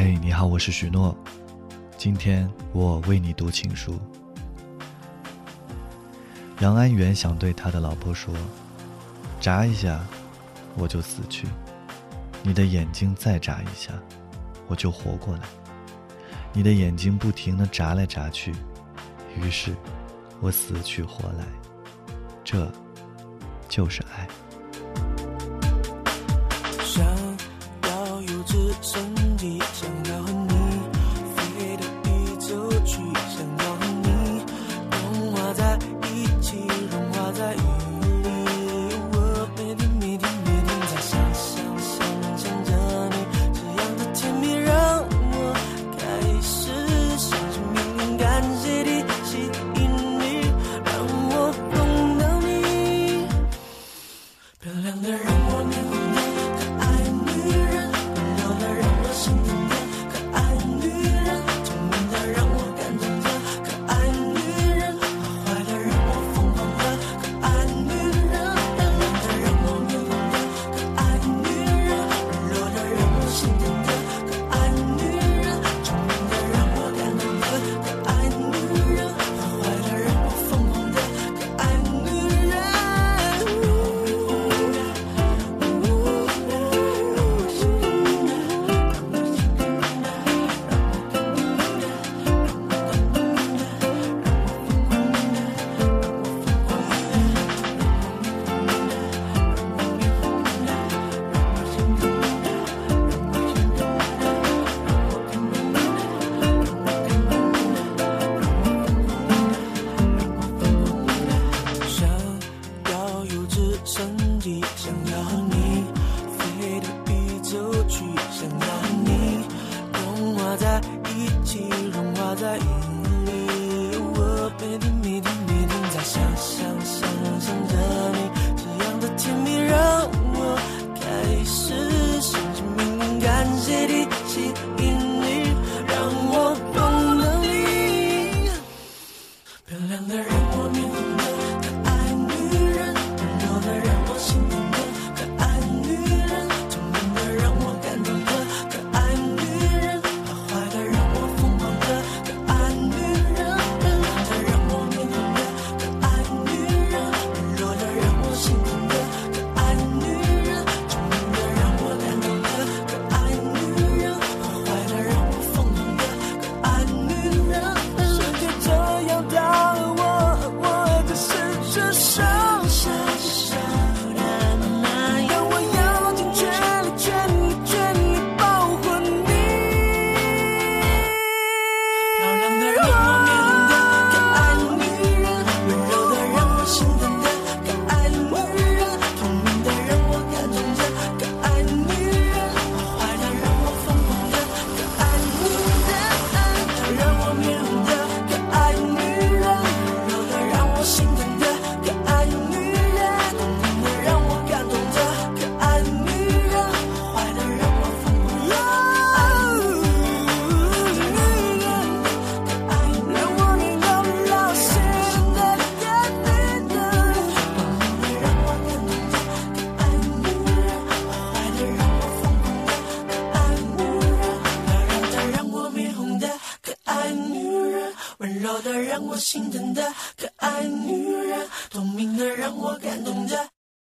嘿，你好，我是许诺，今天我为你读情书。杨安远想对他的老婆说：“眨一下，我就死去；你的眼睛再眨一下，我就活过来。你的眼睛不停的眨来眨去，于是，我死去活来。这，就是爱。” that 的让我心疼的可爱女人，透明的让我感动的